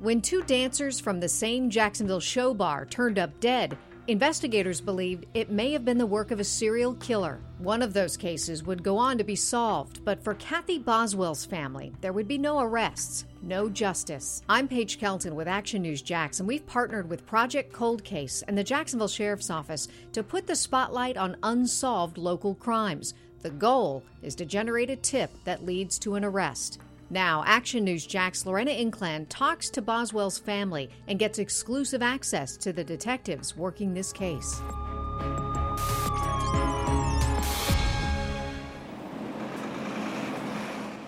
When two dancers from the same Jacksonville show bar turned up dead, investigators believed it may have been the work of a serial killer. One of those cases would go on to be solved, but for Kathy Boswell's family, there would be no arrests, no justice. I'm Paige Kelton with Action News Jax, and we've partnered with Project Cold Case and the Jacksonville Sheriff's Office to put the spotlight on unsolved local crimes. The goal is to generate a tip that leads to an arrest. Now, Action News Jax Lorena Inclan talks to Boswell's family and gets exclusive access to the detectives working this case.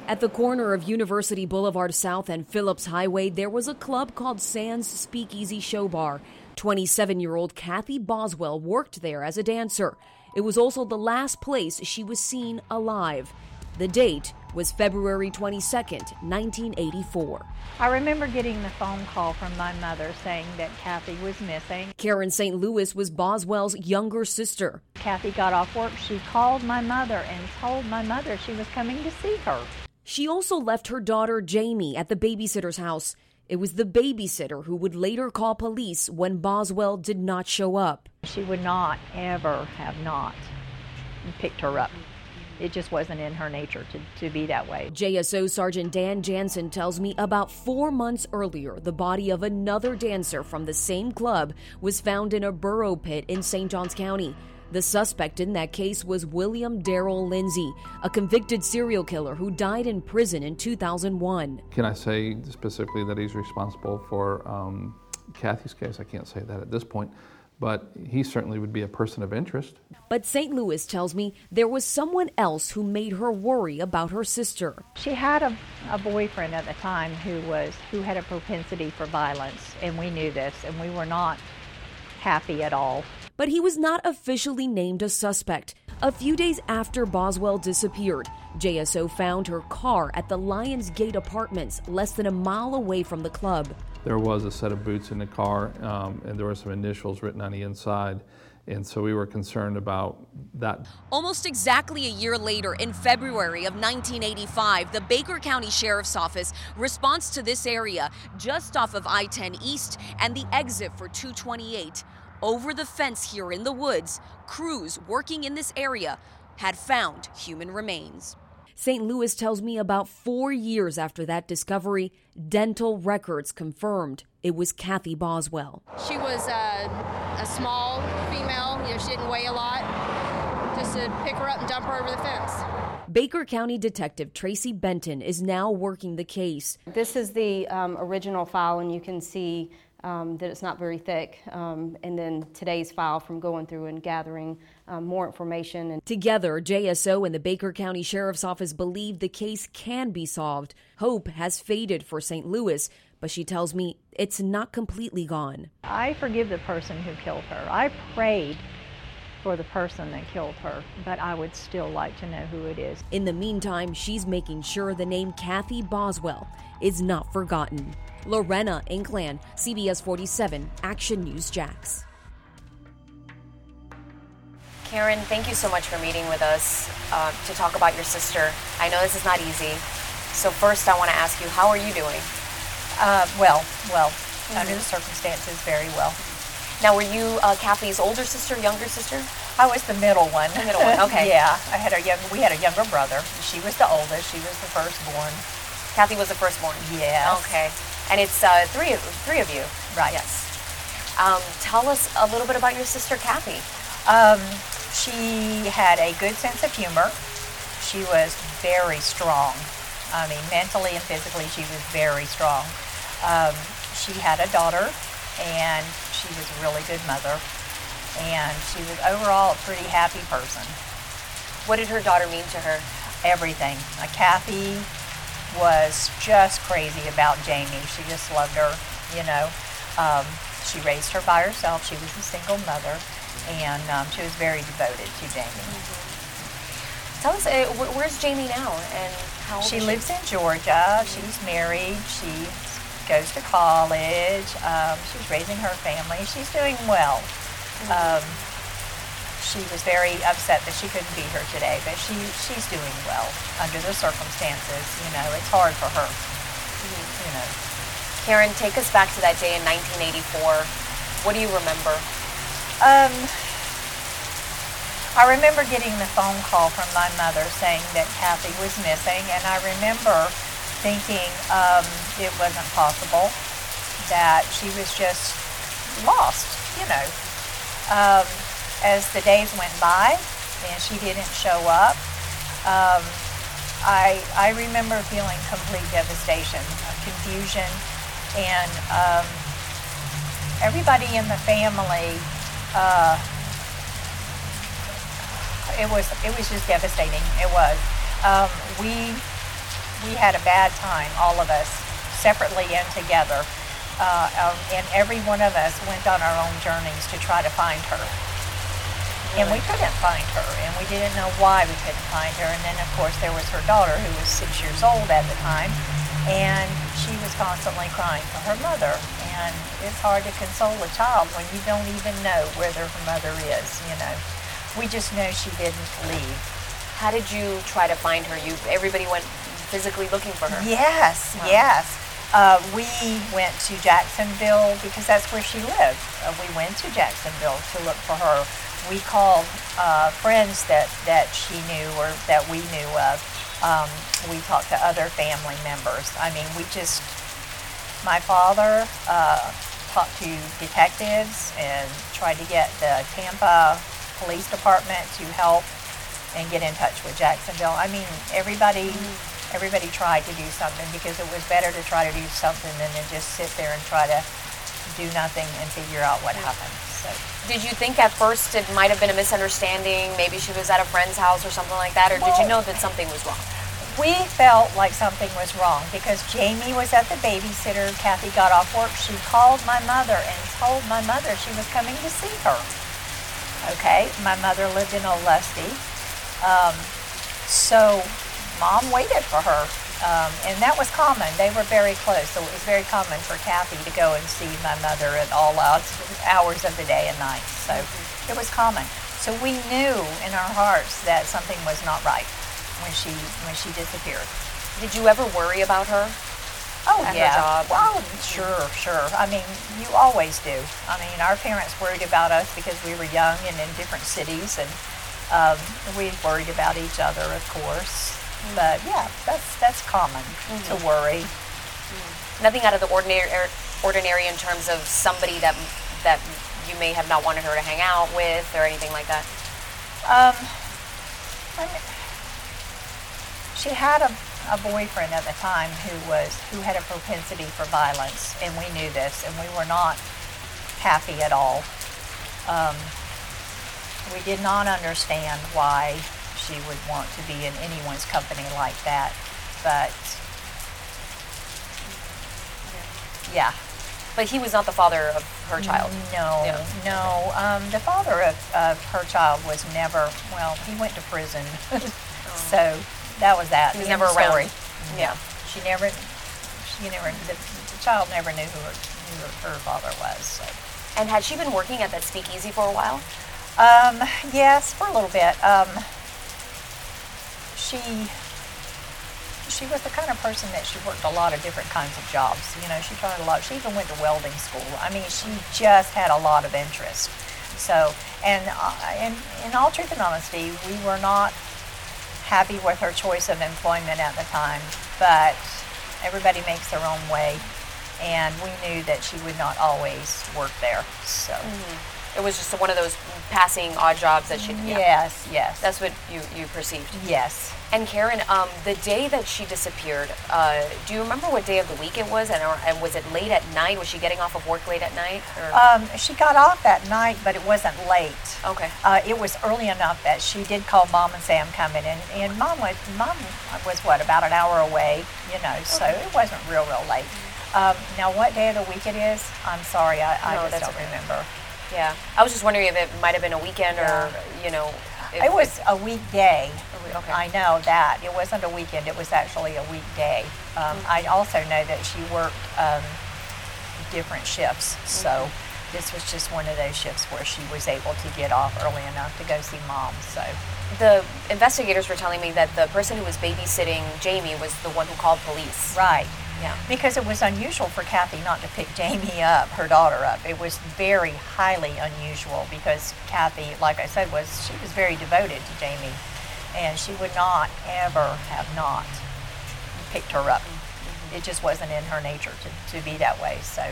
At the corner of University Boulevard South and Phillips Highway, there was a club called Sands Speakeasy Show Bar. 27 year old Kathy Boswell worked there as a dancer. It was also the last place she was seen alive. The date was February 22, 1984. I remember getting the phone call from my mother saying that Kathy was missing. Karen St. Louis was Boswell's younger sister. Kathy got off work. She called my mother and told my mother she was coming to see her. She also left her daughter Jamie at the babysitter's house. It was the babysitter who would later call police when Boswell did not show up. She would not ever have not picked her up. It just wasn't in her nature to, to be that way. JSO Sergeant Dan Jansen tells me about four months earlier, the body of another dancer from the same club was found in a borrow pit in St. Johns County. The suspect in that case was William Darrell Lindsay, a convicted serial killer who died in prison in 2001. Can I say specifically that he's responsible for um, Kathy's case? I can't say that at this point but he certainly would be a person of interest. But St. Louis tells me there was someone else who made her worry about her sister. She had a, a boyfriend at the time who was who had a propensity for violence, and we knew this, and we were not happy at all. But he was not officially named a suspect. A few days after Boswell disappeared, JSO found her car at the Lions Gate Apartments, less than a mile away from the club. There was a set of boots in the car, um, and there were some initials written on the inside. And so we were concerned about that. Almost exactly a year later, in February of 1985, the Baker County Sheriff's Office responds to this area just off of I 10 East and the exit for 228. Over the fence here in the woods, crews working in this area had found human remains. St. Louis tells me about four years after that discovery, dental records confirmed it was Kathy Boswell. She was a, a small female, you know, she didn't weigh a lot. Just to pick her up and dump her over the fence. Baker County Detective Tracy Benton is now working the case. This is the um, original file, and you can see um, that it's not very thick. Um, and then today's file from going through and gathering um, more information. And Together, JSO and the Baker County Sheriff's Office believe the case can be solved. Hope has faded for St. Louis, but she tells me it's not completely gone. I forgive the person who killed her. I prayed for the person that killed her, but I would still like to know who it is. In the meantime, she's making sure the name Kathy Boswell is not forgotten. Lorena Inclan, CBS 47, Action News Jax. Karen, thank you so much for meeting with us uh, to talk about your sister. I know this is not easy. So, first, I want to ask you, how are you doing? Uh, well, well, mm-hmm. under the circumstances, very well. Now, were you uh, Kathy's older sister, younger sister? I was the middle one. The middle one, okay. yeah, I had a young. We had a younger brother. She was the oldest. She was the firstborn. Kathy was the firstborn. Yes. Okay. And it's uh, three of three of you. Right. Yes. Um, tell us a little bit about your sister Kathy. Um, she had a good sense of humor. She was very strong. I mean, mentally and physically, she was very strong. Um, she had a daughter, and she was a really good mother. And she was overall a pretty happy person. What did her daughter mean to her? Everything. Uh, Kathy was just crazy about Jamie. She just loved her, you know. Um, she raised her by herself. She was a single mother, and um, she was very devoted to Jamie. Mm-hmm. Tell us, uh, where's Jamie now, and how she lives she? in Georgia. She's married. She goes to college. Um, she's raising her family. She's doing well. Mm-hmm. She was very upset that she couldn't be here today, but she she's doing well under the circumstances. You know, it's hard for her. You know. Karen, take us back to that day in 1984. What do you remember? Um, I remember getting the phone call from my mother saying that Kathy was missing, and I remember thinking um, it wasn't possible, that she was just lost, you know. Um, as the days went by and she didn't show up, um, I, I remember feeling complete devastation, confusion, and um, everybody in the family. Uh, it was it was just devastating. It was. Um, we we had a bad time, all of us, separately and together. Uh, um, and every one of us went on our own journeys to try to find her. And we couldn't find her, and we didn't know why we couldn't find her. And then, of course, there was her daughter, who was six years old at the time, and she was constantly crying for her mother. And it's hard to console a child when you don't even know whether her mother is, you know. We just know she didn't leave. How did you try to find her? You everybody went physically looking for her. Yes, yes. Uh, we went to Jacksonville because that's where she lived. Uh, we went to Jacksonville to look for her. We called uh, friends that, that she knew or that we knew of. Um, we talked to other family members. I mean, we just, my father uh, talked to detectives and tried to get the Tampa Police Department to help and get in touch with Jacksonville. I mean, everybody everybody tried to do something because it was better to try to do something than to just sit there and try to do nothing and figure out what happened. So. Did you think at first it might have been a misunderstanding? Maybe she was at a friend's house or something like that, or did you know that something was wrong? We felt like something was wrong because Jamie was at the babysitter. Kathy got off work. She called my mother and told my mother she was coming to see her. Okay, my mother lived in Olustee. Um, so mom waited for her. Um, and that was common. They were very close, so it was very common for Kathy to go and see my mother at all hours of the day and night. So it was common. So we knew in our hearts that something was not right when she when she disappeared. Did you ever worry about her? Oh yeah. Her job? Well, sure, sure. I mean, you always do. I mean, our parents worried about us because we were young and in different cities, and um, we worried about each other, of course. But yeah, that's that's common mm-hmm. to worry. Mm-hmm. Nothing out of the ordinary er, ordinary in terms of somebody that that you may have not wanted her to hang out with or anything like that. Um, she had a, a boyfriend at the time who was who had a propensity for violence, and we knew this, and we were not happy at all. Um, we did not understand why she would want to be in anyone's company like that. But yeah. But he was not the father of her child. No, Yeah. no. Um, the father of, of her child was never. Well, he went to prison, so that was that. He was never around. story. Yeah. She never. She never. The, the child never knew who her, who her, her father was. So. And had she been working at that speakeasy for a while? Um, yes, for a little bit. Um, she she was the kind of person that she worked a lot of different kinds of jobs. You know, she tried a lot. She even went to welding school. I mean, she just had a lot of interest. So, and uh, in, in all truth and honesty, we were not happy with her choice of employment at the time, but everybody makes their own way, and we knew that she would not always work there. So, It was just one of those passing odd jobs that she. yeah. yes, yes, That's what you, you perceived. yes. And Karen, um, the day that she disappeared, uh, do you remember what day of the week it was? And, or, and was it late at night? Was she getting off of work late at night? Or? Um, she got off that night, but it wasn't late. okay. Uh, it was early enough that she did call mom and say I'm coming, and, and mom was mom was what about an hour away, you know, so it wasn't real real late. Um, now what day of the week it is? I'm sorry, I, I just don't okay. remember. Yeah. I was just wondering if it might have been a weekend or, you know. It was a weekday. okay. I know that it wasn't a weekend. It was actually a weekday. Um, Mm-hmm. I also know that she worked um, different shifts, so Mm-hmm. this was just one of those shifts where she was able to get off early enough to go see mom. So. the investigators were telling me that the person who was babysitting Jamie was the one who called police. Right. Yeah, because it was unusual for Kathy not to pick Jamie up, her daughter up. It was very highly unusual because Kathy, like I said, was she was very devoted to Jamie, and she would not ever have not picked her up. Mm-hmm. It just wasn't in her nature to, to be that way. So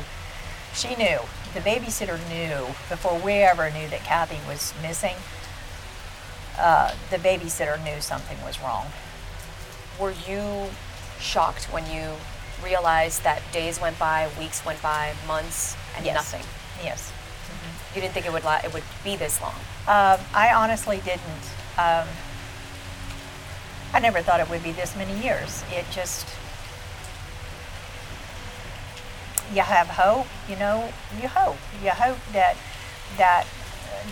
she knew. The babysitter knew before we ever knew that Kathy was missing. Uh, the babysitter knew something was wrong. Were you shocked when you realized that days went by, weeks went by, months, and yes. nothing? Yes. Mm-hmm. You didn't think it would la- it would be this long? Um, I honestly didn't. Um, I never thought it would be this many years. It just you have hope, you know, you hope. You hope that that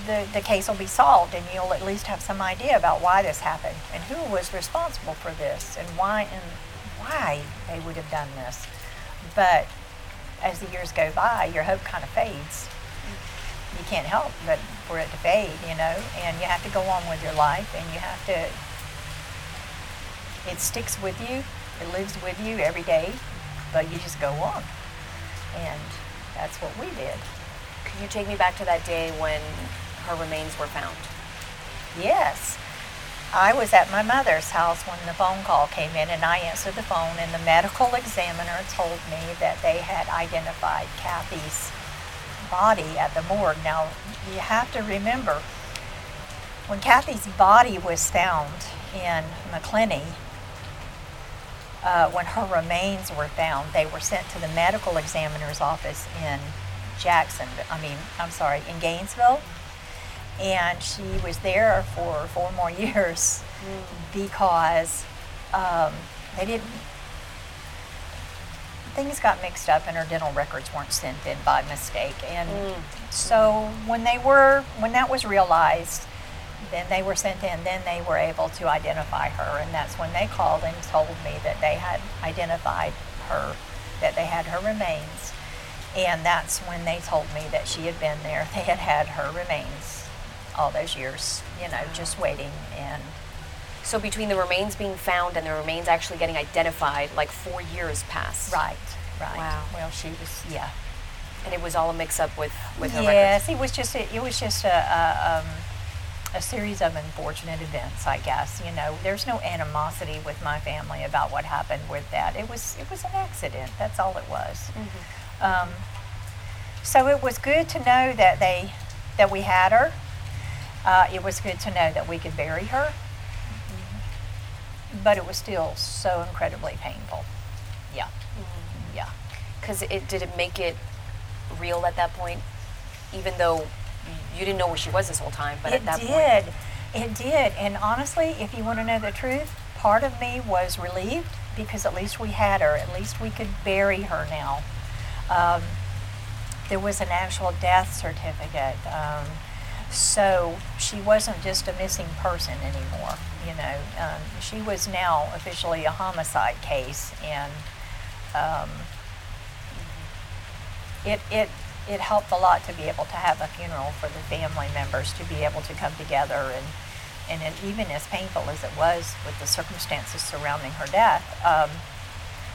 the, the case will be solved and you'll at least have some idea about why this happened and who was responsible for this and why and why they would have done this. But as the years go by, your hope kind of fades. You can't help but for it to fade, you know, and you have to go on with your life and you have to, it sticks with you, it lives with you every day, but you just go on. And that's what we did. Can you take me back to that day when her remains were found? Yes. I was at my mother's house when the phone call came in, and I answered the phone, and the medical examiner told me that they had identified Kathy's body at the morgue. Now, you have to remember, when Kathy's body was found in Macclenny, uh, when her remains were found, they were sent to the medical examiner's office in Jackson. I mean, I'm sorry, in Gainesville. And she was there for four more years mm. because um, they didn't. Things got mixed up, and her dental records weren't sent in by mistake. And mm. so when they were, when that was realized, then they were sent in. Then they were able to identify her, and that's when they called and told me that they had identified her, that they had her remains, and that's when they told me that she had been there. They had had her remains all those years, you know, just waiting. And so between the remains being found and the remains actually getting identified, like four years passed. Right. Right. Wow. Well, she was, yeah. And it was all a mix-up with with her yes, records. it was just a, it was just a. a um, a series of unfortunate events, I guess. You know, there's no animosity with my family about what happened with that. It was it was an accident. That's all it was. Mm-hmm. Um, so it was good to know that they that we had her. Uh, it was good to know that we could bury her. Mm-hmm. But it was still so incredibly painful. Yeah, mm-hmm. yeah. Because it did it make it real at that point, even though you didn't know where she was this whole time, but it at that did. point. It did. And honestly, if you want to know the truth, part of me was relieved because at least we had her. At least we could bury her now. Um, there was an actual death certificate. Um, so she wasn't just a missing person anymore. You know, um, she was now officially a homicide case, and um, it it it helped a lot to be able to have a funeral for the family members to be able to come together and and it, even as painful as it was with the circumstances surrounding her death, um,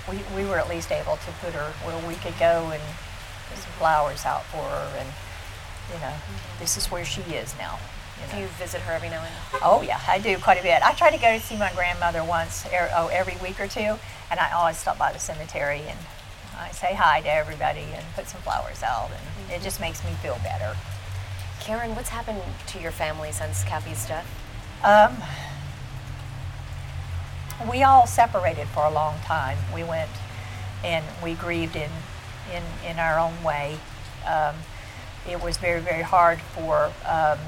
we, we were at least able to put her where we could go and put some flowers out for her and you know this is where she is now. You know. Do you visit her every now and then? Oh yeah, I do quite a bit. I try to go to see my grandmother once, er, oh, every week or two, and I always stop by the cemetery and I say hi to everybody and put some flowers out, and mm-hmm. it just makes me feel better. Karen, what's happened to your family since Kathy's death? Um, we all separated for a long time. We went and we grieved in, in, in our own way. Um, it was very, very hard for, um,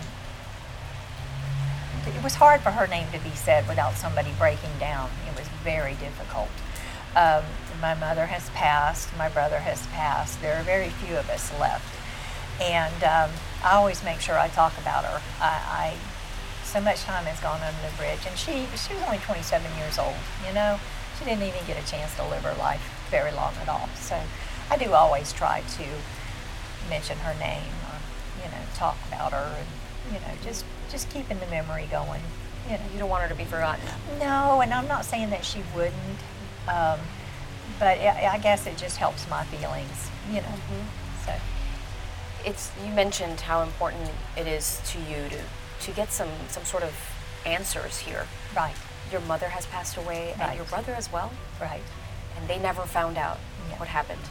it was hard for her name to be said without somebody breaking down. It was very difficult. Um, my mother has passed, my brother has passed. There are very few of us left. And um, I always make sure I talk about her. I, I, so much time has gone under the bridge, and she she was only 27 years old. You know, she didn't even get a chance to live her life very long at all. So I do always try to mention her name, or you know, talk about her, and you know, just just keeping the memory going. You know, you don't want her to be forgotten. No, and I'm not saying that she wouldn't. Um, but I I guess it just helps my feelings, you know. So It's you mentioned how important it is to you to to get some some sort of answers here. right, Your mother has passed away, and your brother as well, right. and they never found out Yeah. what happened.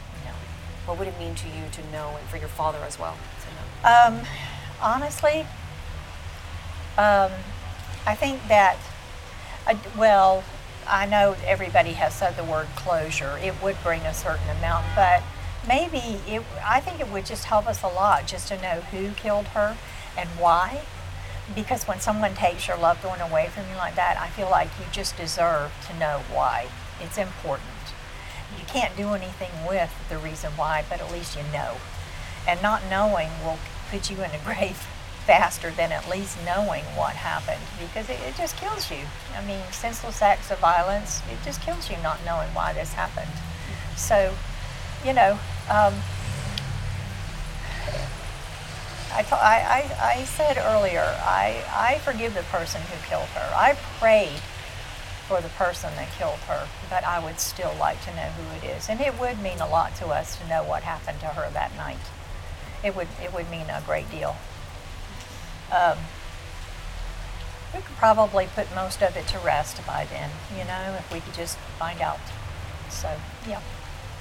What would it mean to you to know, and for your father as well? Um, honestly, um, I think that, uh, well, I know everybody has said the word closure. It would bring a certain amount, but maybe it, I think it would just help us a lot just to know who killed her and why. Because when someone takes your loved one away from you like that, I feel like you just deserve to know why. It's important. You can't do anything with the reason why, but at least you know. And not knowing will put you in a grave faster than at least knowing what happened because it, it just kills you. I mean, senseless acts of violence, it just kills you not knowing why this happened. So, you know, um, I, to- I, I, I said earlier, I, I forgive the person who killed her. I prayed for the person that killed her, but I would still like to know who it is. And it would mean a lot to us to know what happened to her that night. It would, it would mean a great deal. Um, we could probably put most of it to rest by then, you know, if we could just find out. So, yeah.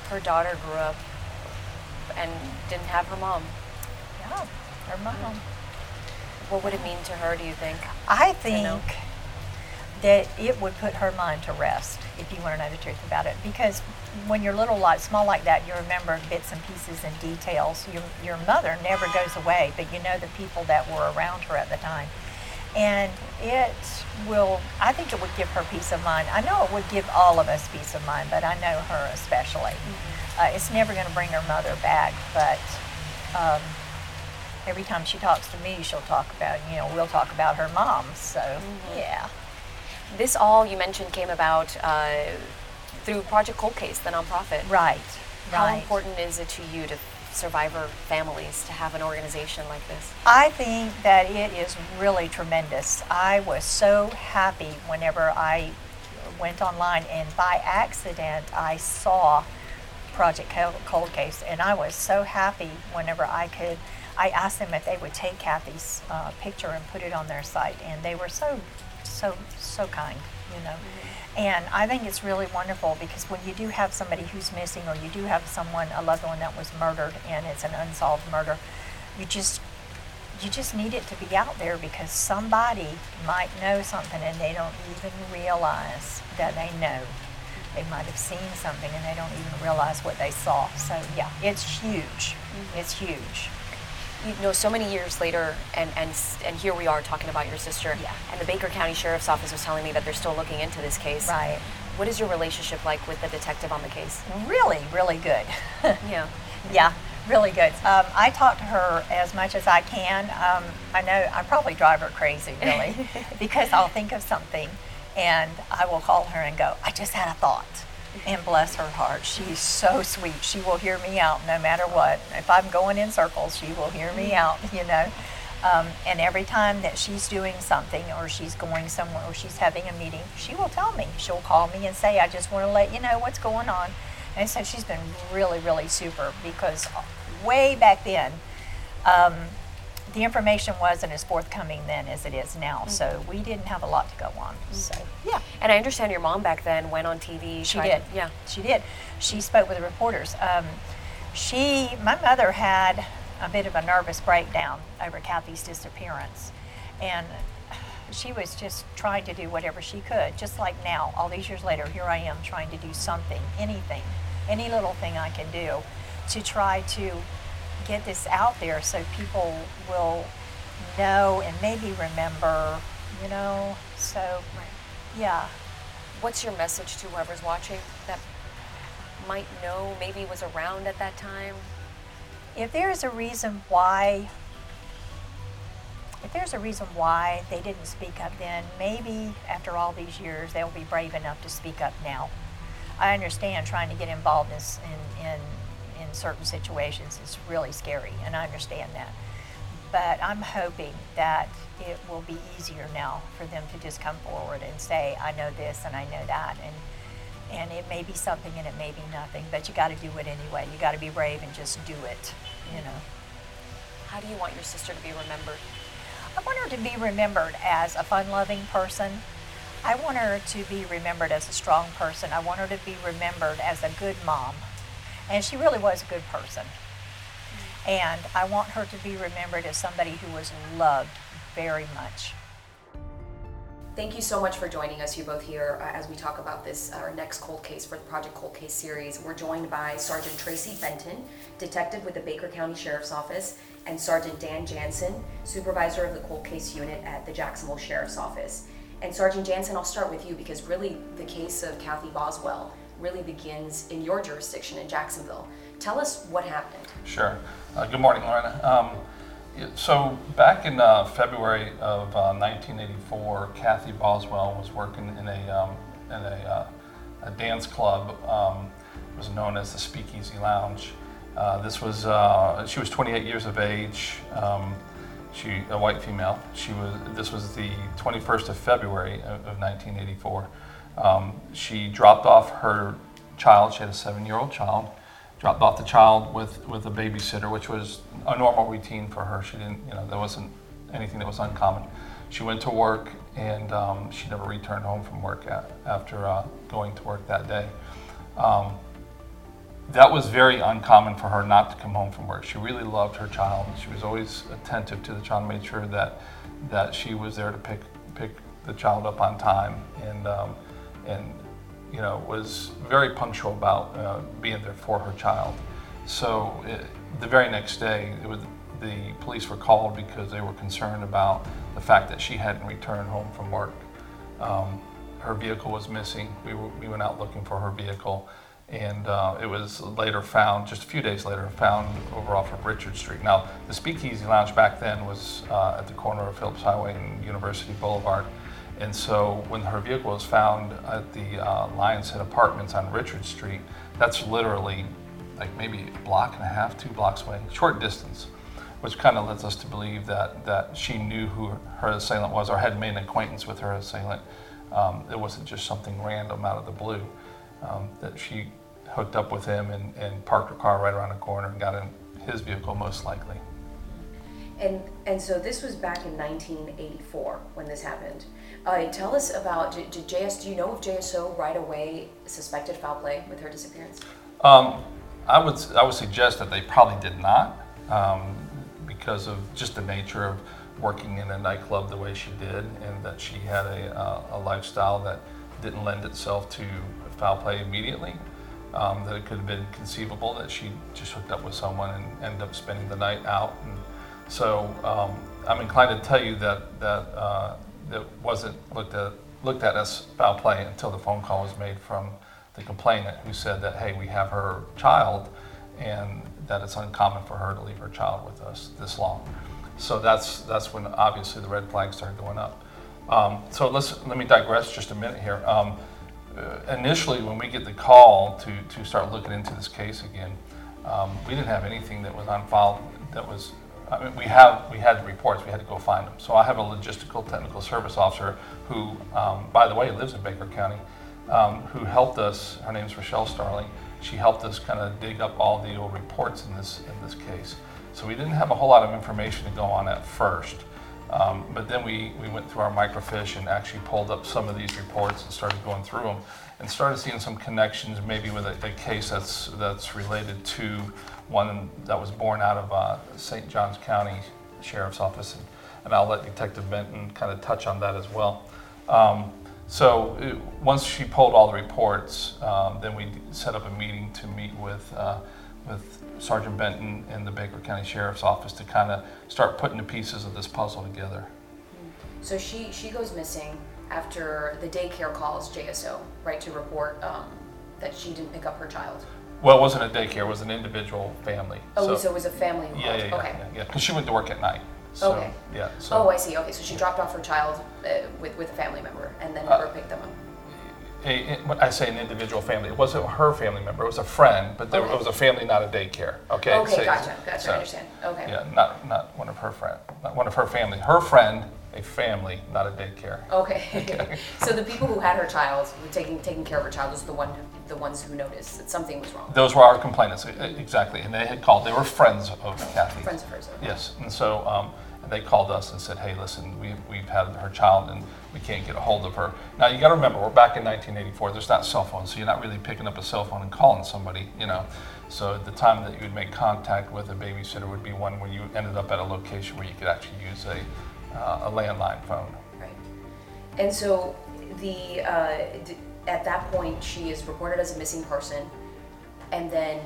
Her daughter grew up and didn't have her mom. Yeah, her mom. What would it mean to her? Do you think? I think that it would put her mind to rest if you want to know the truth about it. Because when you're little, like small like that, you remember bits and pieces and details. Your your mother never goes away, but you know the people that were around her at the time, and it will. I think it would give her peace of mind. I know it would give all of us peace of mind, but I know her especially. Uh, it's never going to bring her mother back, but. Um, every time she talks to me, she'll talk about, you know, we'll talk about her mom. So, yeah. This all you mentioned came about uh, through Project Cold Case, the nonprofit. Right. How right. important is it to you to survivor families to have an organization like this? I think that it is really tremendous. I was so happy whenever I went online and by accident I saw Project Cold Case, and I was so happy whenever I could. I asked them if they would take Kathy's uh, picture and put it on their site, and they were so, so, so kind, you know. And I think it's really wonderful because when you do have somebody who's missing, or you do have someone, a loved one that was murdered, and it's an unsolved murder, you just you just need it to be out there because somebody might know something and they don't even realize that they know. They might have seen something and they don't even realize what they saw. So yeah, it's huge. Mm-hmm. It's huge. You know, so many years later, and, and, and here we are talking about your sister. Yeah. And the Baker County Sheriff's Office was telling me that they're still looking into this case. Right. What is your relationship like with the detective on the case? Really, really good. Yeah. yeah, really good. Um, I talk to her as much as I can. Um, I know I probably drive her crazy, really, because I'll think of something and I will call her and go, I just had a thought. And bless her heart, she's so sweet. She will hear me out no matter what. If I'm going in circles, she will hear me out, you know. Um, and every time that she's doing something or she's going somewhere or she's having a meeting, she will tell me. She'll call me and say, I just want to let you know what's going on. And so she's been really, really super because way back then, um, the information wasn't as forthcoming then as it is now. So we didn't have a lot to go on. So, yeah. And I understand your mom back then went on TV. She tried- did. Yeah. She did. She spoke with the reporters. Um, she, my mother had a bit of a nervous breakdown over Kathy's disappearance. And she was just trying to do whatever she could. Just like now, all these years later, here I am trying to do something, anything, any little thing I can do to try to get this out there so people will know and maybe remember, you know. So, yeah. What's your message to whoever's watching that might know, maybe was around at that time? if there's a reason why if there's a reason why they didn't speak up then maybe after all these years they'll be brave enough to speak up now i understand trying to get involved in, in, in, in certain situations is really scary and i understand that but i'm hoping that it will be easier now for them to just come forward and say i know this and i know that and and it may be something and it may be nothing, but you got to do it anyway. You got to be brave and just do it, you know. How do you want your sister to be remembered? I want her to be remembered as a fun loving person. I want her to be remembered as a strong person. I want her to be remembered as a good mom. And she really was a good person. And I want her to be remembered as somebody who was loved very much. Thank you so much for joining us, you both here, uh, as we talk about this, our next cold case for the Project Cold Case series. We're joined by Sergeant Tracy Benton, detective with the Baker County Sheriff's Office, and Sergeant Dan Jansen, supervisor of the cold case unit at the Jacksonville Sheriff's Office. And Sergeant Jansen, I'll start with you because really the case of Kathy Boswell really begins in your jurisdiction in Jacksonville. Tell us what happened. Sure. Uh, good morning, Lorena. Um, so back in uh, February of uh, 1984, Kathy Boswell was working in a um, in a, uh, a dance club. Um, it was known as the Speakeasy Lounge. Uh, this was uh, she was 28 years of age. Um, she a white female. She was. This was the 21st of February of, of 1984. Um, she dropped off her child. She had a seven-year-old child. Dropped off the child with with a babysitter, which was a normal routine for her. She didn't, you know, there wasn't anything that was uncommon. She went to work and um, she never returned home from work at, after uh, going to work that day. Um, that was very uncommon for her not to come home from work. She really loved her child. She was always attentive to the child, made sure that that she was there to pick pick the child up on time, and um, and you know was very punctual about uh, being there for her child. So it, the very next day, was the police were called because they were concerned about the fact that she hadn't returned home from work. Um, her vehicle was missing. We, were, we went out looking for her vehicle and uh, it was later found, just a few days later, found over off of Richard Street. Now, the Speakeasy Lounge back then was uh, at the corner of Phillips Highway and University Boulevard. And so when her vehicle was found at the uh, Lions Head Apartments on Richard Street, that's literally like maybe a block and a half, two blocks away, short distance, which kind of leads us to believe that, that she knew who her assailant was or had made an acquaintance with her assailant. Um, it wasn't just something random out of the blue um, that she hooked up with him and, and parked her car right around the corner and got in his vehicle most likely. And and so this was back in 1984 when this happened. Uh, tell us about did, JS? Do you know if JSO right away suspected foul play with her disappearance? Um, I would I would suggest that they probably did not, um, because of just the nature of working in a nightclub the way she did, and that she had a, uh, a lifestyle that didn't lend itself to foul play immediately. Um, that it could have been conceivable that she just hooked up with someone and ended up spending the night out. And so um, I'm inclined to tell you that that uh, that wasn't looked at looked at as foul play until the phone call was made from the complainant who said that hey we have her child and that it's uncommon for her to leave her child with us this long. So that's that's when obviously the red flags started going up. Um, so let's let me digress just a minute here. Um, uh, initially, when we get the call to, to start looking into this case again, um, we didn't have anything that was on file that was. I mean, we have we had the reports. We had to go find them. So I have a logistical technical service officer who, um, by the way, lives in Baker County, um, who helped us. Her name's Rochelle Starling. She helped us kind of dig up all the old reports in this in this case. So we didn't have a whole lot of information to go on at first. Um, but then we, we went through our microfiche and actually pulled up some of these reports and started going through them and started seeing some connections maybe with a, a case that's, that's related to one that was born out of uh, St. Johns County Sheriff's Office. And, and I'll let Detective Benton kind of touch on that as well. Um, so it, once she pulled all the reports, um, then we set up a meeting to meet with, uh, with Sergeant Benton and the Baker County Sheriff's Office to kind of start putting the pieces of this puzzle together. So she she goes missing after the daycare calls JSO right to report um, that she didn't pick up her child. Well, it wasn't a daycare; it was an individual family. Oh, so, it was a family yeah, yeah, yeah, okay. yeah, Because she went to work at night. So, Okay. Yeah. So Oh, I see. Okay, so she dropped off her child uh, with with a family member and then Uh, never picked them up. A, when I say an individual family, it wasn't her family member; it was a friend, but there, it was a family, not a daycare. Okay. Okay, gotcha, gotcha. so- I understand. Okay. Yeah, not not one of her friend, not one of her family. Her friend a family, not a daycare. Okay. so the people who had her child, who were taking taking care of her child, was the one the ones who noticed that something was wrong. Those were our complainants, e- exactly, and they had called, they were friends of Kathy. Friends of hers. okay. Yes, and so um, they called us and said, hey, listen, we, we've had her child and we can't get a hold of her. Now, you gotta remember, we're back in 1984, there's not cell phones, so you're not really picking up a cell phone and calling somebody, you know? So the time that you would make contact with a babysitter would be one where you ended up at a location where you could actually use a, uh, a landline phone. Right. And so the uh, d- at that point she is reported as a missing person, and then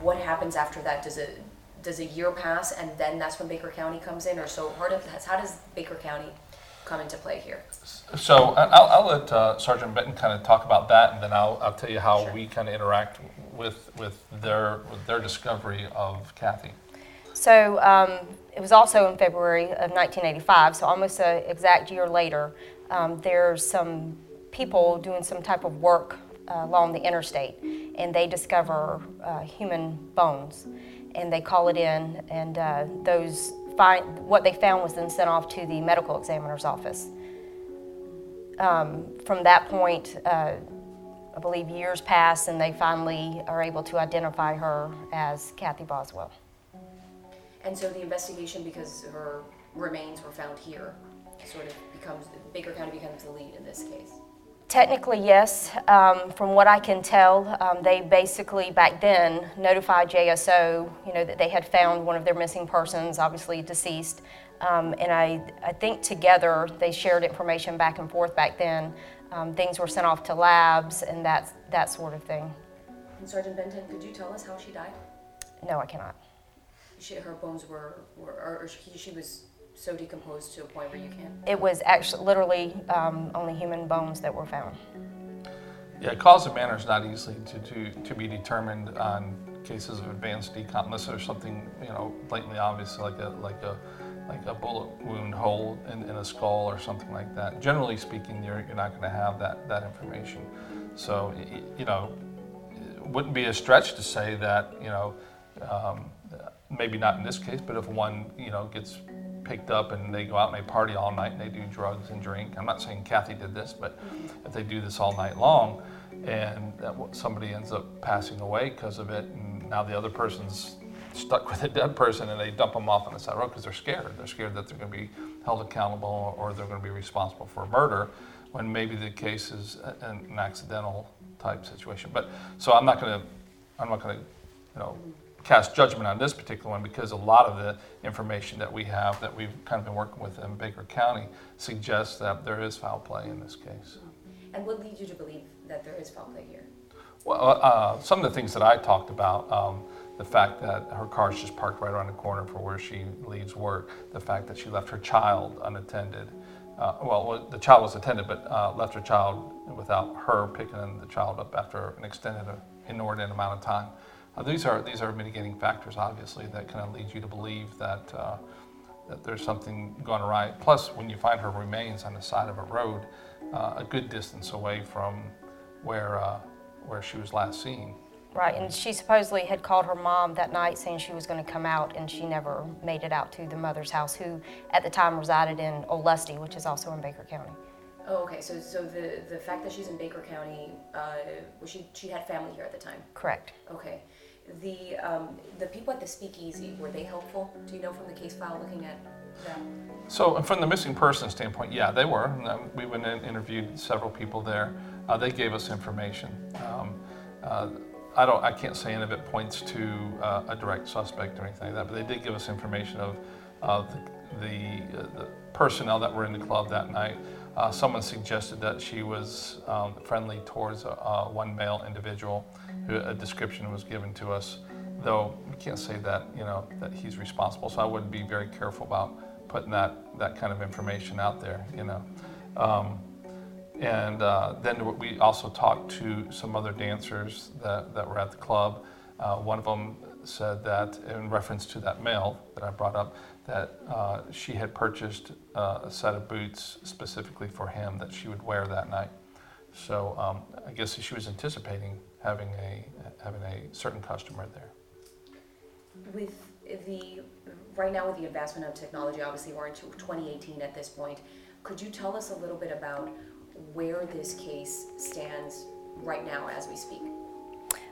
what happens after that? Does it does a year pass and then that's when Baker County comes in, or so? Part of how does Baker County come into play here? So I- I'll, I'll let uh, Sergeant Benton kind of talk about that, and then I'll, I'll tell you how Sure. we kind of interact with, with their, with their discovery of Kathy. So um, it was also in February of 1985, so almost an exact year later. Um, there's some people doing some type of work uh, along the interstate, and they discover uh, human bones, and they call it in, and uh, those find what they found was then sent off to the medical examiner's office. Um, from that point, uh, I believe years pass, and they finally are able to identify her as Kathy Boswell. And so the investigation, because her remains were found here, sort of becomes Baker County becomes the lead in this case. Technically, yes. Um, from what I can tell, um, they basically back then notified JSO, you know, that they had found one of their missing persons, obviously deceased. Um, and I, I think together they shared information back and forth back then. Um, things were sent off to labs and that, that sort of thing. And Sergeant Benton, could you tell us how she died? No, I cannot. She, her bones were, were or, or she, she was so decomposed to a point where you can't. It was actually literally um, only human bones that were found. Yeah, cause of manner is not easily to, to, to be determined on cases of advanced decomp unless there's something, you know, blatantly obvious like a, like a, like a bullet wound hole in, in a skull or something like that. Generally speaking, you're, you're not gonna have that, that information. So, y- y- you know, it wouldn't be a stretch to say that, you know, um, maybe not in this case, but if one, you know, gets picked up and they go out and they party all night and they do drugs and drink. I'm not saying Kathy did this, but if they do this all night long and somebody ends up passing away because of it, and now the other person's stuck with a dead person and they dump them off on the side of the road because they're scared. They're scared that they're going to be held accountable or they're going to be responsible for murder when maybe the case is an an accidental type situation. But so I'm not going to, I'm not going to, you know, cast judgment on this particular one because a lot of the information that we have that we've kind of been working with in Baker County suggests that there is foul play in this case. And what leads you to believe that there is foul play here? Well, uh, some of the things that I talked about, um, the fact that her car is just parked right around the corner for where she leaves work, the fact that she left her child unattended. Uh, well, well, the child was attended, but uh, left her child without her picking the child up after an extended, uh, inordinate amount of time. Uh, these are these are mitigating factors, obviously, that kind of lead you to believe that uh, that there's something gone awry. Plus, when you find her remains on the side of a road, uh, a good distance away from where uh, where she was last seen. Right, and she supposedly had called her mom that night saying she was going to come out, and she never made it out to the mother's house, who at the time resided in Olustee, which is also in Baker County. Oh, okay. So, so the the fact that she's in Baker County, uh, was she she had family here at the time? Correct. Okay. The um, the people at the speakeasy were they helpful? Do you know from the case file looking at them? So, from the missing person standpoint, yeah, they were. Um, we went and interviewed several people there. Uh, they gave us information. Um, uh, I don't, I can't say any of it points to uh, a direct suspect or anything like that, but they did give us information of, the, the, uh, the personnel that were in the club that night. Uh, someone suggested that she was um, friendly towards a, uh, one male individual. A description was given to us, though we can't say that you know that he's responsible. So I would be very careful about putting that that kind of information out there. You know. Um, and uh, then we also talked to some other dancers that, that were at the club. Uh, one of them said that, in reference to that male that I brought up, that uh, she had purchased uh, a set of boots specifically for him that she would wear that night. So um, I guess she was anticipating having a having a certain customer there. With the right now with the advancement of technology, obviously we're into 2018 at this point. Could you tell us a little bit about where this case stands right now as we speak?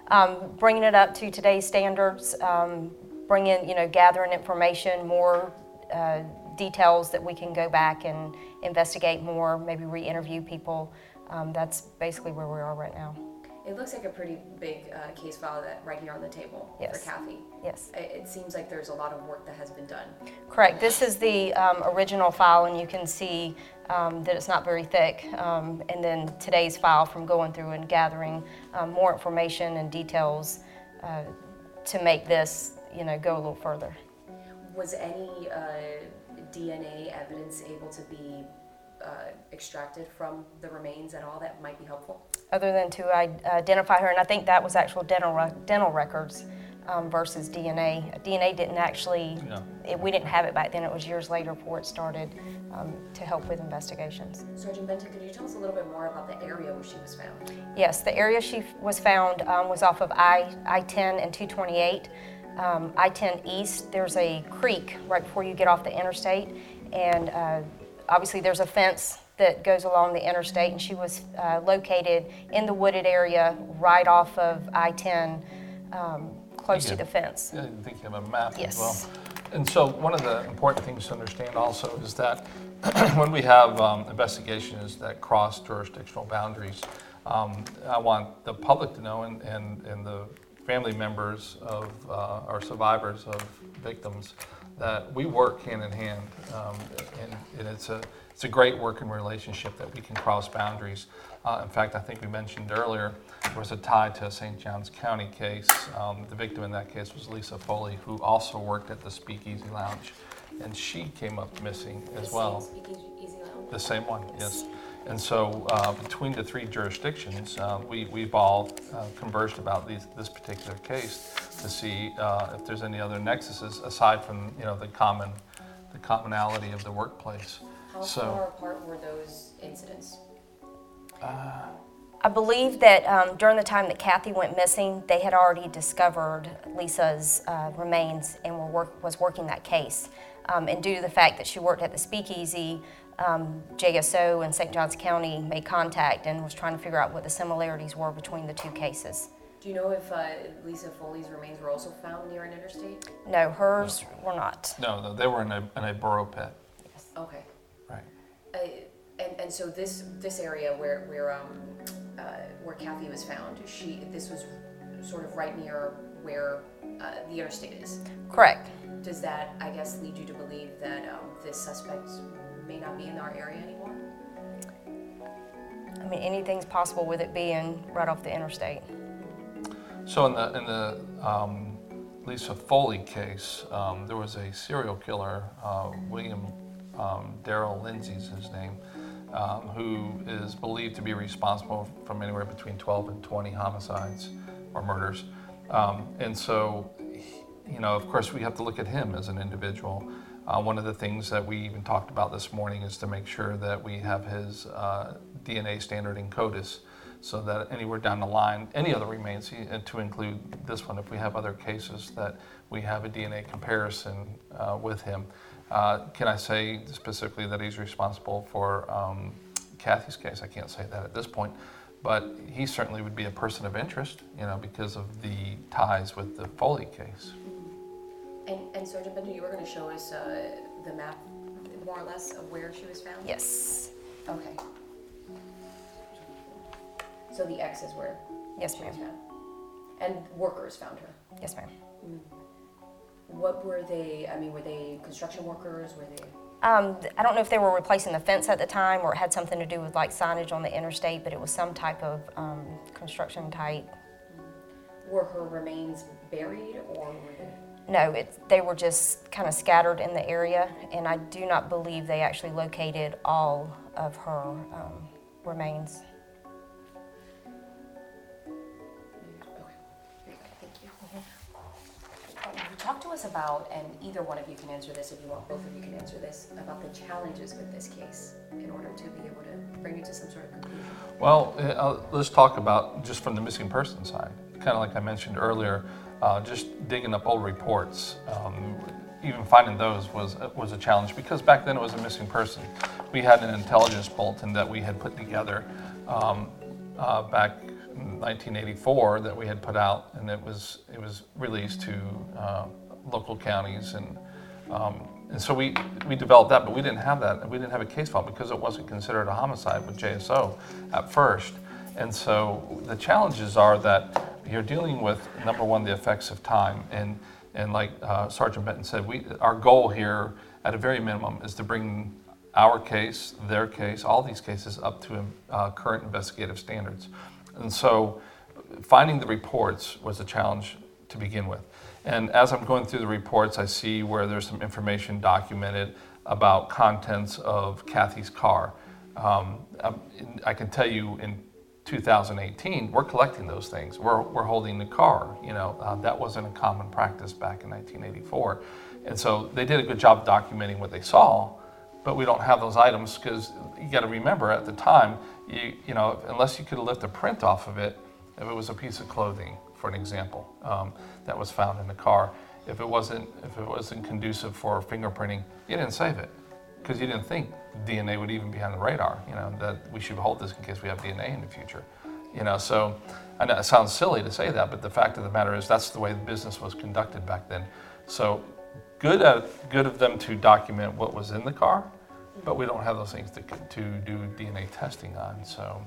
Um, bringing it up to today's standards, um, bringing, you know, gathering information, more uh, details that we can go back and investigate more, maybe re-interview people. Um, that's basically where we are right now. It looks like a pretty big uh, case file that right here on the table Yes. for Kathy. Yes. It, it seems like there's a lot of work that has been done. Correct. This is the um, original file, and you can see um, that it's not very thick. Um, and then today's file from going through and gathering um, more information and details uh, to make this, you know, go a little further. Was any uh, DNA evidence able to be uh, extracted from the remains at all that might be helpful? Other than to identify her, and I think that was actual dental rec- dental records um, versus DNA. DNA didn't actually. No. It, we didn't have it back then. It was years later before it started um, to help with investigations. Sergeant Benton, could you tell us a little bit more about the area where she was found? Yes, the area she f- was found um, was off of I, I-10 and 228. Um, I-10 East, there's a creek right before you get off the interstate, and uh, obviously there's a fence that goes along the interstate, and she was uh, located in the wooded area right off of I-10, um, close to the fence. Yeah, I think you have a map Yes. as well. And so one of the important things to understand also is that when we have um, investigations that cross jurisdictional boundaries, um, I want the public to know and, and, and the family members of uh, our survivors of victims that we work hand in hand. Um, and, and it's a it's a great working relationship that we can cross boundaries. Uh, in fact, I think we mentioned earlier there was a tie to a St. Johns County case. Um, the victim in that case was Lisa Foley, who also worked at the Speakeasy Lounge, and she came up missing as well. same Speakeasy Lounge? The same one, yes. And so uh, between the three jurisdictions, uh, we, we've all uh, conversed about these, this particular case to see uh, if there's any other nexuses aside from, you know, the common, the commonality of the workplace. How So- far apart were those incidents? I believe that um, during the time that Kathy went missing, they had already discovered Lisa's uh, remains and were work, was working that case. Um, and due to the fact that she worked at the Speakeasy, um, JSO in St. Johns County made contact and was trying to figure out what the similarities were between the two cases. Do you know if uh, Lisa Foley's remains were also found near an interstate? No, hers were not. No, no, they were in a, in a borrow pit, Okay. Right? Uh, and, and so this this area where where um uh, where Kathy was found, she this was sort of right near where uh, the interstate is. Correct. Does that I guess lead you to believe that um, this suspect may not be in our area anymore? I mean, anything's possible with it being right off the interstate. So in the, in the um, Lisa Foley case, um, there was a serial killer, uh, William um, Darrell Lindsey's his name, um, who is believed to be responsible from anywhere between 12 and 20 homicides or murders. Um, and so, you know, of course, we have to look at him as an individual. Uh, one of the things that we even talked about this morning is to make sure that we have his uh, DNA standard in CODIS so that anywhere down the line, any other remains, and to include this one, if we have other cases, that we have a DNA comparison uh, with him. Uh, Can I say specifically that he's responsible for um, Kathy's case? I can't say that at this point, but he certainly would be a person of interest, you know, because of the ties with the Foley case. And and Sergeant Bender, you were going to show us uh, the map, more or less, of where she was found. Yes. Okay. So the X is where Yes, she was ma'am. found, and workers found her. Yes, ma'am. What were they? I mean, were they construction workers? Were they? Um, I don't know if they were replacing the fence at the time or it had something to do with like signage on the interstate, but it was some type of um, construction type. Were her remains buried, or were they? No, it, they were just kind of scattered in the area, and I do not believe they actually located all of her um, remains. Talk to us about, and either one of you can answer this if you want, both of you can answer this, about the challenges with this case in order to be able to bring it to some sort of conclusion. Well, uh, uh, let's talk about just from the missing person side. Kind of like I mentioned earlier, uh, just digging up old reports. Um, even finding those was was a challenge because back then it was a missing person. We had an intelligence bulletin that we had put together um, uh, back in 1984 that we had put out, and it was it was released to uh, local counties and. Um, and so we, we developed that, but we didn't have that. We didn't have a case file because it wasn't considered a homicide with JSO at first. And so the challenges are that you're dealing with number one the effects of time, and and like uh, Sergeant Benton said, we our goal here at a very minimum is to bring our case, their case, all these cases up to uh, current investigative standards. And so finding the reports was a challenge to begin with. And as I'm going through the reports, I see where there's some information documented about contents of Kathy's car. Um, I can tell you in 2018, we're collecting those things. We're, we're holding the car. You know, uh, that wasn't a common practice back in 1984. And so they did a good job documenting what they saw, but we don't have those items because you got to remember at the time, you, you know, unless you could lift a print off of it, if it was a piece of clothing, for an example, um, that was found in the car, if it wasn't if it wasn't conducive for fingerprinting, you didn't save it because you didn't think DNA would even be on the radar. You know that we should hold this in case we have DNA in the future. You know, so I know it sounds silly to say that, but the fact of the matter is that's the way the business was conducted back then. So good at, good of them to document what was in the car, but we don't have those things to, to do DNA testing on. So,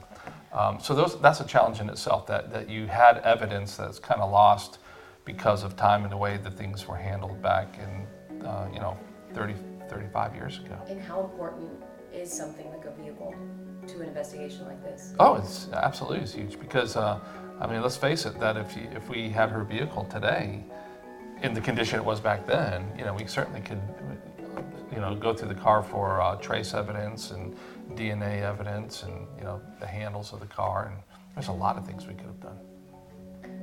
um, so those, that's a challenge in itself that, that you had evidence that's kind of lost because of time and the way that things were handled back in, uh, you know, 30, 35 years ago. And how important is something like a vehicle to an investigation like this? Oh, it's absolutely it's huge because, uh, I mean, let's face it, that if, you, if we had her vehicle today, in the condition it was back then, you know, we certainly could, you know, go through the car for uh, trace evidence and DNA evidence and, you know, the handles of the car. And there's a lot of things we could have done.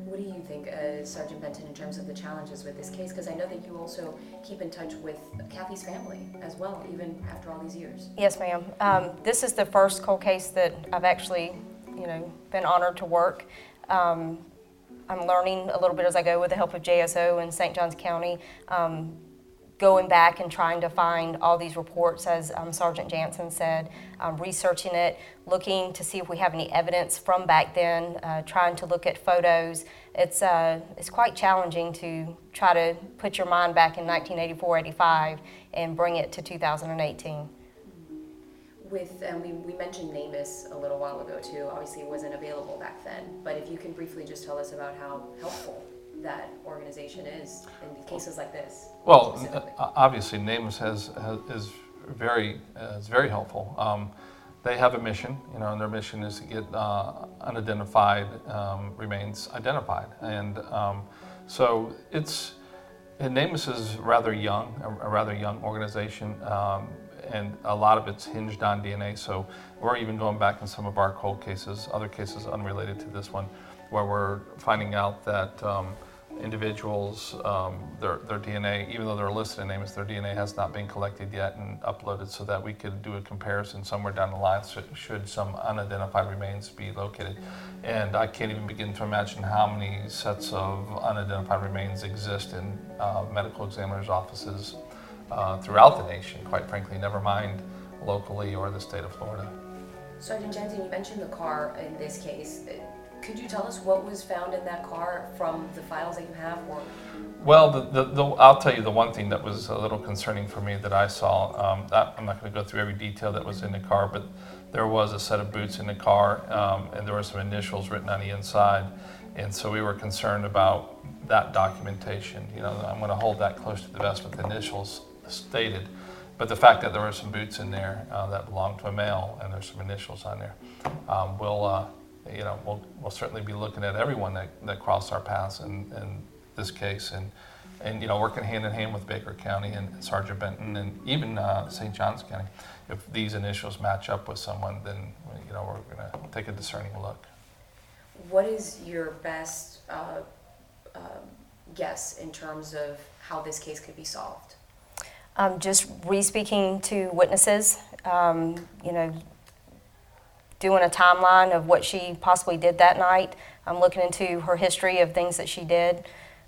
What do you think, uh, Sergeant Benton, in terms of the challenges with this case? Because I know that you also keep in touch with Kathy's family as well, even after all these years. Yes, ma'am. Um, this is the first cold case that I've actually, you know, been honored to work. Um, I'm learning a little bit as I go with the help of JSO in St. Johns County. Um, going back and trying to find all these reports, as um, Sergeant Jansen said, um, researching it, looking to see if we have any evidence from back then, uh, trying to look at photos. It's, uh, it's quite challenging to try to put your mind back in 1984 85 and bring it to 2018. With, um, we, we mentioned NamUs a little while ago too. Obviously, it wasn't available back then, but if you can briefly just tell us about how helpful that organization is in cases like this? Well, uh, obviously, NamUs has, has, is very uh, is very helpful. Um, they have a mission, you know, and their mission is to get uh, unidentified um, remains identified, and um, so it's. And NamUs is rather young, a, a rather young organization, um, and a lot of it's hinged on DNA. So we're even going back in some of our cold cases, other cases unrelated to this one, where we're finding out that um, individuals, um, their, their DNA, even though they're listed in NamUs, their DNA has not been collected yet and uploaded so that we could do a comparison somewhere down the line should, some unidentified remains be located. And I can't even begin to imagine how many sets of unidentified remains exist in uh, medical examiners' offices uh, throughout the nation, quite frankly, never mind locally or the state of Florida. Sergeant Jensen, you mentioned the car in this case. Could you tell us what was found in that car from the files that you have? Or? Well, the, the, the, I'll tell you the one thing that was a little concerning for me that I saw. Um, that, I'm not going to go through every detail that was in the car, but there was a set of boots in the car, um, and there were some initials written on the inside, and so we were concerned about that documentation. You know, I'm going to hold that close to the vest with the initials stated. But the fact that there were some boots in there uh, that belonged to a male and there's some initials on there, um, will uh, you know, we'll, we'll certainly be looking at everyone that, that crossed our paths in, in this case and, and, you know, working hand in hand with Baker County and Sergeant Benton and even uh, St. Johns County. If these initials match up with someone, then, you know, we're going to take a discerning look. What is your best uh, uh, guess in terms of how this case could be solved? Um, just re-speaking to witnesses, um, you know, doing a timeline of what she possibly did that night. I'm looking into her history of things that she did.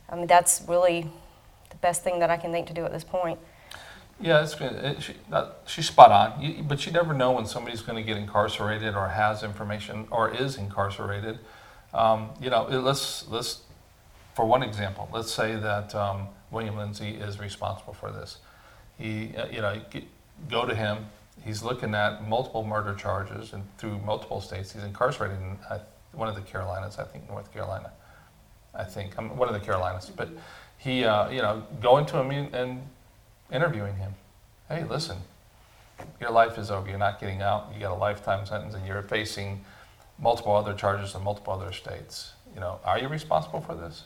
I mean, that's really the best thing that I can think to do at this point. Yeah, it's good. It, she, that, she's spot on. You, but you never know when somebody's going to get incarcerated or has information or is incarcerated. Um, you know, it, let's let's for one example, let's say that um, William Lindsey is responsible for this. He, uh, you know, get, go to him. He's looking at multiple murder charges and through multiple states. He's incarcerated in uh, one of the Carolinas, I think North Carolina. I think one of the Carolinas. But he, uh, you know, going to him and interviewing him. Hey, listen, your life is over. You're not getting out. You got a lifetime sentence, and you're facing multiple other charges in multiple other states. You know, are you responsible for this?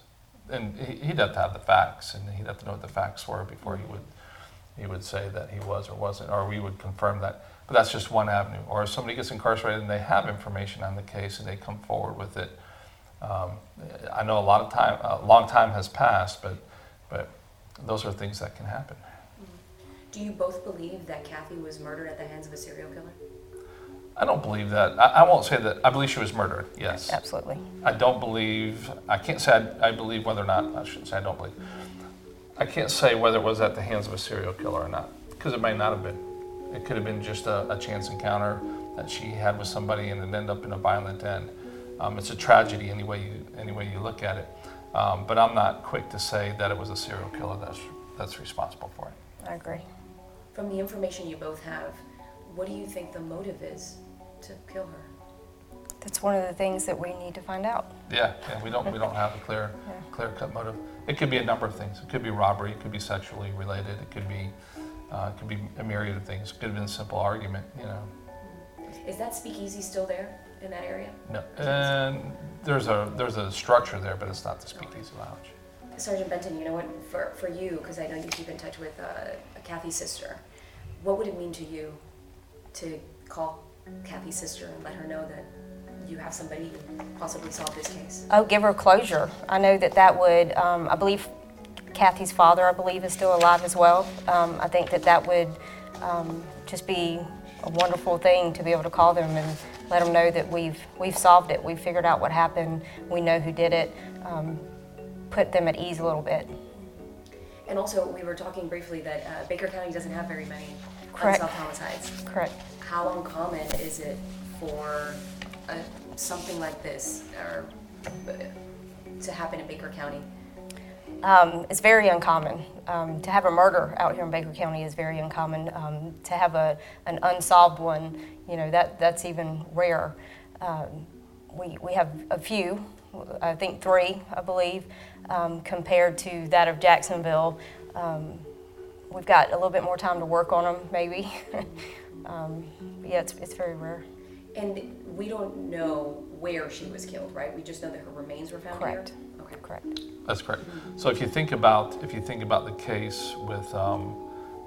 And he'd have to have the facts, and he'd have to know what the facts were before he would he would say that he was or wasn't, or we would confirm that. But that's just one avenue. Or if somebody gets incarcerated and they have information on the case and they come forward with it. Um, I know a lot of time, a long time has passed, but but those are things that can happen. Do you both believe that Kathy was murdered at the hands of a serial killer? I don't believe that. I, I won't say that. I believe she was murdered. Yes. Absolutely. I don't believe. I can't say I, I believe whether or not. I shouldn't say I don't believe. I can't say whether it was at the hands of a serial killer or not, because it may not have been. It could have been just a, a chance encounter that she had with somebody and it ended up in a violent end. Um, it's a tragedy any way you any way you look at it. Um, but I'm not quick to say that it was a serial killer that's that's responsible for it. I agree. From the information you both have, what do you think the motive is to kill her? That's one of the things that we need to find out. Yeah, yeah, we don't we don't have a clear Yeah. clear cut motive. It could be a number of things. It could be robbery. It could be sexually related. It could be uh, it could be a myriad of things. It could have been a simple argument. You know, Is that speakeasy still there in that area? no. And there's a there's a structure there, but it's not the Speakeasy Lounge. Sergeant Benton, you know what, for, for you, because I know you keep in touch with uh, Kathy's sister, what would it mean to you to call Kathy's sister and let her know that you have somebody who possibly solve this case? Oh, give her closure. I know that that would, um, I believe Kathy's father, I believe, is still alive as well. Um, I think that that would um, just be a wonderful thing to be able to call them and let them know that we've, we've solved it. We've figured out what happened. We know who did it. Um, put them at ease a little bit. And also, we were talking briefly that uh, Baker County doesn't have very many Correct. unsolved homicides. Correct. How uncommon is it for uh, something like this or uh, to happen in Baker County? Um, it's very uncommon. Um, to have a murder out here in Baker County is very uncommon. Um, to have a, an unsolved one, you know, that, that's even rare. Um, we, we have a few, I think three, I believe, um, compared to that of Jacksonville. Um, we've got a little bit more time to work on them, maybe. yeah, it's, it's very rare. And we don't know where she was killed, right? We just know that her remains were found Correct. here? Okay. Correct. That's correct. So if you think about if you think about the case with um,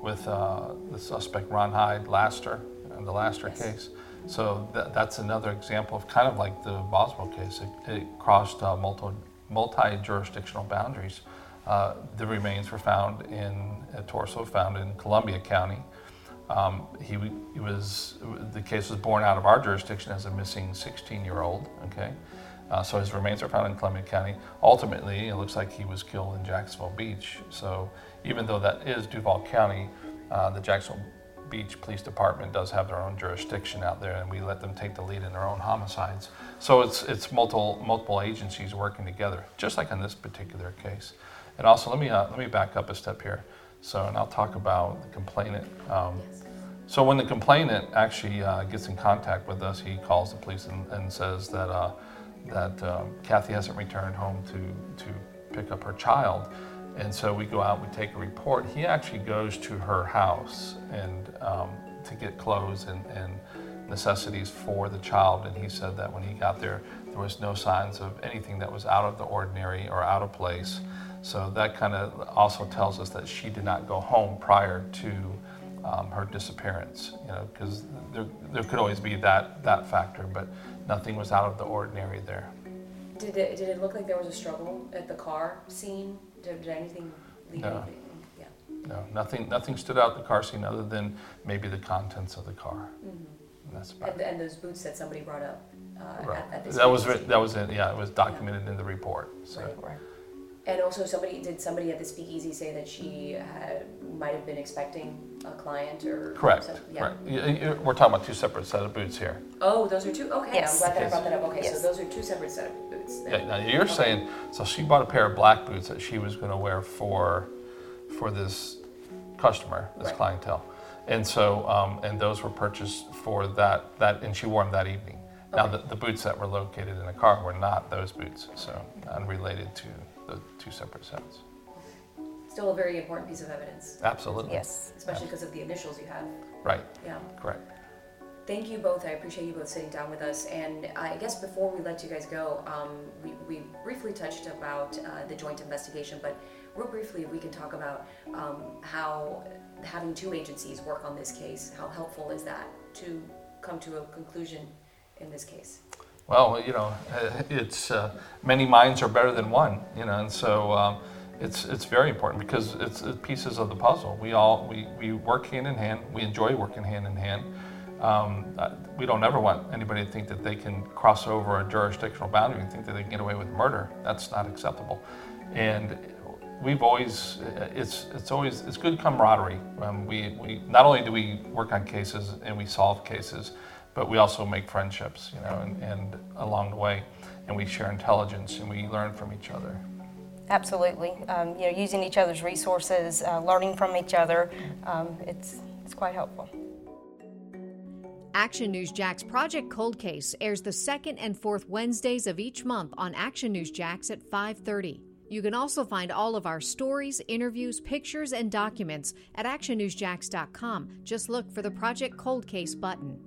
with uh, the suspect Ron Hyde Laster, uh, the Laster Yes. case, so that, that's another example of kind of like the Boswell case. It, it crossed uh, multi multi jurisdictional boundaries. Uh, the remains were found in a torso found in Columbia County. Um, he, he was the case was born out of our jurisdiction as a missing 16-year-old. Okay, uh, so his remains are found in Columbia County. Ultimately, it looks like he was killed in Jacksonville Beach. So even though that is Duval County, uh, the Jacksonville Beach Police Department does have their own jurisdiction out there, and we let them take the lead in their own homicides. So it's it's multiple multiple agencies working together, just like in this particular case. And also, let me uh, let me back up a step here. So, and I'll talk about the complainant. Um, so when the complainant actually uh, gets in contact with us, he calls the police and, and says that uh, that um, Kathy hasn't returned home to to pick up her child, and so we go out, we take a report. He actually goes to her house and um, to get clothes and, and necessities for the child, and he said that when he got there, there was no signs of anything that was out of the ordinary or out of place. So that kind of also tells us that she did not go home prior to um, her disappearance, you know, because there, there could always be that, that factor, but nothing was out of the ordinary there. Did it, did it look like there was a struggle at the car scene? Did, did anything lead No. anything? Yeah. No, nothing, nothing stood out the car scene other than maybe the contents of the car. About And, and those boots that somebody brought up uh, Right. at, at this That was, scene. that was, it. yeah, it was documented in the report, so. Right. And also, somebody did somebody at the speakeasy say that she had, might have been expecting a client or Correct, some- yeah. correct. Y- y- We're talking about two separate set of boots here. Oh, those are two. Okay, Yes. I'm glad that I brought that up. Okay, Yes. so those are two separate set of boots. then. Yeah, now you're saying, so she bought a pair of black boots that she was gonna wear for, for this customer, this Right. clientele. And so, um, and those were purchased for that, that, and she wore them that evening. Now, the, the boots that were located in the car were not those boots, so unrelated to the two separate sets. Still a very important piece of evidence, Absolutely. Yes. especially because of the initials you have. Right, Yeah. correct. Thank you both. I appreciate you both sitting down with us. And I guess before we let you guys go, um, we, we briefly touched about uh, the joint investigation, but real briefly, we can talk about um, how having two agencies work on this case, how helpful is that to come to a conclusion in this case? Well, you know, it's uh, many minds are better than one, you know, and so um, it's it's very important because it's pieces of the puzzle. We all we, we work hand in hand. We enjoy working hand in hand. Um, uh, we don't ever want anybody to think that they can cross over a jurisdictional boundary and think that they can get away with murder. That's not acceptable. And we've always uh, it's it's always it's good camaraderie. Um, we we not only do we work on cases and we solve cases, but we also make friendships, you know, and, and along the way, and we share intelligence and we learn from each other. Absolutely. Um, you know, using each other's resources, uh, learning from each other, um, it's, it's quite helpful. Action News Jax Project Cold Case airs the second and fourth Wednesdays of each month on Action News Jax at 5:30. You can also find all of our stories, interviews, pictures, and documents at actionnewsjax.com. Just look for the Project Cold Case button.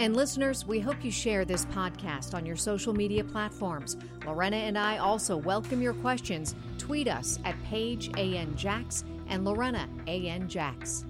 And listeners, we hope you share this podcast on your social media platforms. Lorena and I also welcome your questions. Tweet us at Paige AN Jax and Lorena AN Jax.